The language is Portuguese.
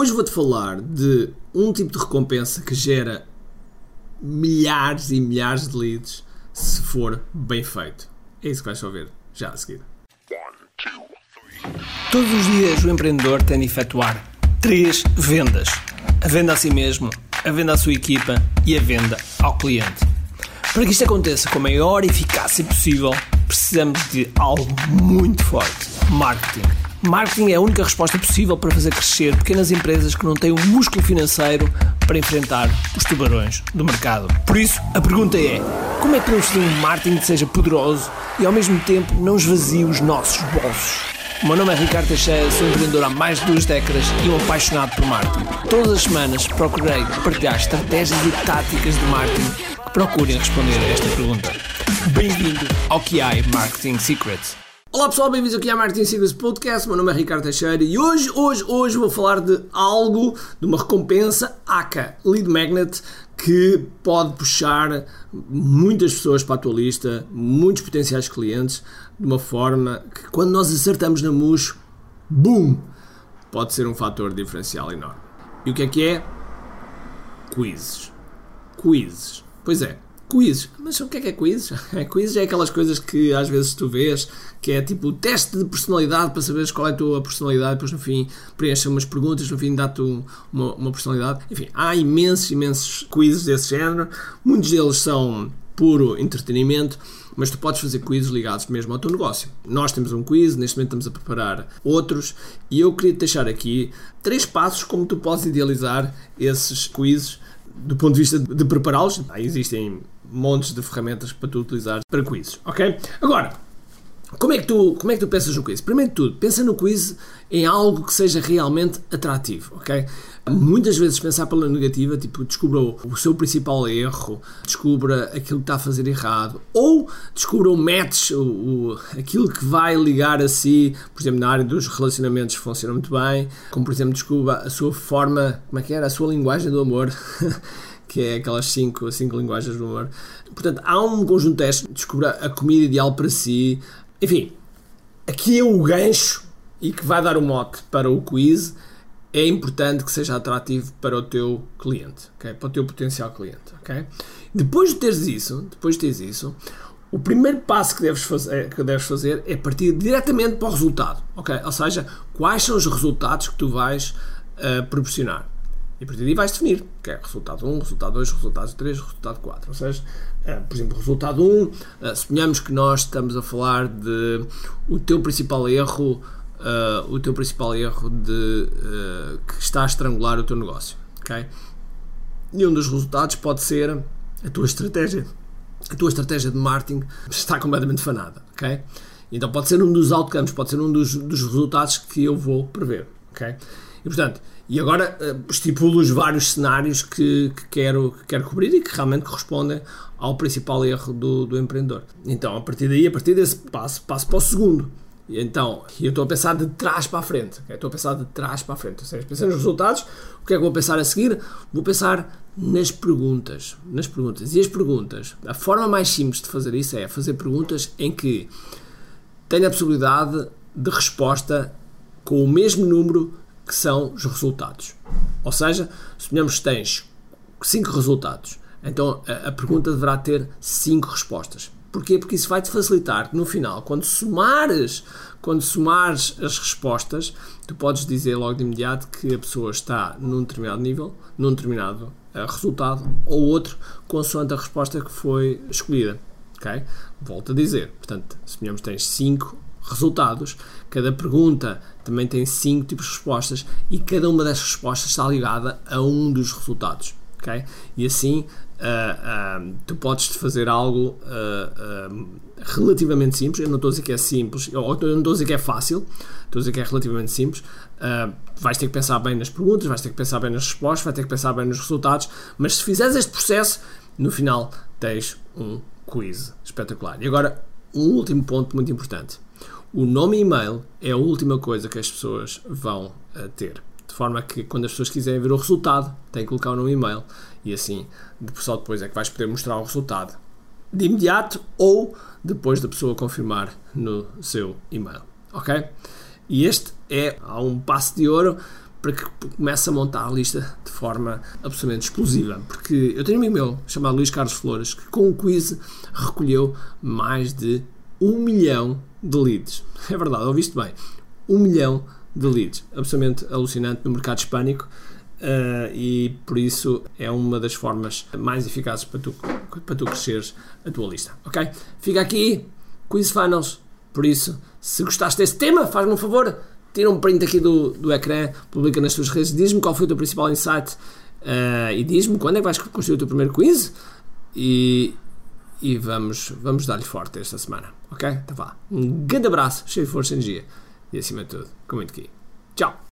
Hoje vou-te falar de um tipo de recompensa que gera milhares e milhares de leads se for bem feito. É isso que vais ouvir já a seguir. Todos os dias o empreendedor tem de efetuar três vendas: a venda a si mesmo, a venda à sua equipa e a venda ao cliente. Para que isto aconteça com a maior eficácia possível, precisamos de algo muito forte: marketing. Marketing é a única resposta possível para fazer crescer pequenas empresas que não têm o músculo financeiro para enfrentar os tubarões do mercado. Por isso, a pergunta é: como é que podemos fazer um marketing que seja poderoso e ao mesmo tempo não esvazie os nossos bolsos? O meu nome é Ricardo Teixeira, sou empreendedor há mais de duas décadas e um apaixonado por marketing. Todas as semanas procurei partilhar estratégias e táticas de marketing que procurem responder a esta pergunta. Bem-vindo ao QI Marketing Secrets. Olá pessoal, bem-vindos aqui ao Marketing Secrets Podcast. Meu nome é Ricardo Teixeira e hoje, hoje, hoje vou falar de algo, de uma recompensa ACA, Lead Magnet, que pode puxar muitas pessoas para a tua lista, muitos potenciais clientes, de uma forma que quando nós acertamos na mousse, boom, pode ser um fator diferencial enorme. E o que é que é? Quizzes. Quizzes. Pois é, quizzes. Mas o que é que é quizzes? É, quizzes é aquelas coisas que às vezes tu vês que é tipo teste de personalidade para saberes qual é a tua personalidade, depois no fim preenche umas perguntas, no fim dá-te uma, uma personalidade. Enfim, há imensos, imensos quizzes desse género. Muitos deles são puro entretenimento, mas tu podes fazer quizzes ligados mesmo ao teu negócio. Nós temos um quiz, neste momento estamos a preparar outros, e eu queria te deixar aqui três passos como tu podes idealizar esses quizzes do ponto de vista de prepará-los. Existem montes de ferramentas para tu utilizar para quizzes, ok? Agora, como é, que tu, como é que tu pensas no quiz? Primeiro de tudo, pensa no quiz em algo que seja realmente atrativo, ok? Muitas vezes pensar pela negativa, tipo, descubra o seu principal erro, descubra aquilo que está a fazer errado, ou descubra o match, o, o, aquilo que vai ligar a si, por exemplo, na área dos relacionamentos funciona muito bem, como por exemplo, descubra a sua forma, como é que era? A sua linguagem do amor. que é aquelas cinco, cinco linguagens do amor. Portanto, há um conjunto de testes, descubra a comida ideal para si, enfim, aqui é o gancho e que vai dar o mote para o quiz. É importante que seja atrativo para o teu cliente, okay? para o teu potencial cliente. Okay? Depois de teres isso, depois de teres isso, o primeiro passo que deves fazer, que deves fazer é partir diretamente para o resultado. Okay? Ou seja, quais são os resultados que tu vais uh, proporcionar. E a partir daí vais definir, que é resultado 1, resultado 2, resultado 3, resultado 4. Ou seja, eh, por exemplo, resultado 1, eh, suponhamos que nós estamos a falar de o teu principal erro, uh, o teu principal erro de uh, que está a estrangular o teu negócio, ok? E um dos resultados pode ser a tua estratégia. A tua estratégia de marketing está completamente fanada, ok? Então pode ser um dos outcomes, pode ser um dos, dos resultados que eu vou prever, ok? E portanto, e agora uh, estipulo os vários cenários que, que, quero, que quero cobrir e que realmente correspondem ao principal erro do, do empreendedor. Então, a partir daí, a partir desse passo, passo para o segundo. Então, eu estou a pensar de trás para a frente. Okay? Estou a pensar de trás para a frente. Ou seja, pensando nos resultados, o que é que vou pensar a seguir? Vou pensar nas perguntas. Nas perguntas. E as perguntas, a forma mais simples de fazer isso é fazer perguntas em que tenha a possibilidade de resposta com o mesmo número que são os resultados. Ou seja, suponhamos que tens 5 resultados, então a, a pergunta deverá ter 5 respostas. Porquê? Porque isso vai-te facilitar que no final, quando somares, quando somares as respostas, tu podes dizer logo de imediato que a pessoa está num determinado nível, num determinado uh, resultado, ou outro, consoante a resposta que foi escolhida. Okay? Volto a dizer, portanto, suponhamos que tens 5 resultados. Cada pergunta também tem cinco tipos de respostas e cada uma das respostas está ligada a um dos resultados. Okay? E assim uh, uh, tu podes fazer algo uh, relativamente simples. Eu não estou a dizer que é simples, ou eu não estou a dizer que é fácil, estou a dizer que é relativamente simples. vais ter que pensar bem nas perguntas, vais ter que pensar bem nas respostas, vais ter que pensar bem nos resultados, mas se fizeres este processo, no final tens um quiz espetacular. E agora, um último ponto muito importante o nome e e-mail é a última coisa que as pessoas vão uh, ter. De forma que quando as pessoas quiserem ver o resultado, têm que colocar o nome e e-mail e assim só depois é que vais poder mostrar o resultado de imediato ou depois da pessoa confirmar no seu e-mail. Ok? E este é um passo de ouro para que comece a montar a lista de forma absolutamente explosiva. Porque eu tenho um amigo meu chamado Luís Carlos Flores que com o quiz recolheu mais de um milhão de leads. É verdade, ouviste bem. Um milhão de leads. Absolutamente alucinante no mercado hispânico. Uh, e por isso é uma das formas mais eficazes para tu, para tu cresceres a tua lista. Ok? Fica aqui, Quiz Funnels. Por isso, se gostaste desse tema, faz-me um favor, tira um print aqui do, do ecrã, publica nas tuas redes, diz-me qual foi o teu principal insight uh, e diz-me quando é que vais construir o teu primeiro quiz e, e vamos, vamos dar-lhe forte esta semana. Ok? Então vá. Um grande abraço, cheio de força e energia e acima de tudo, com muito aqui. Tchau!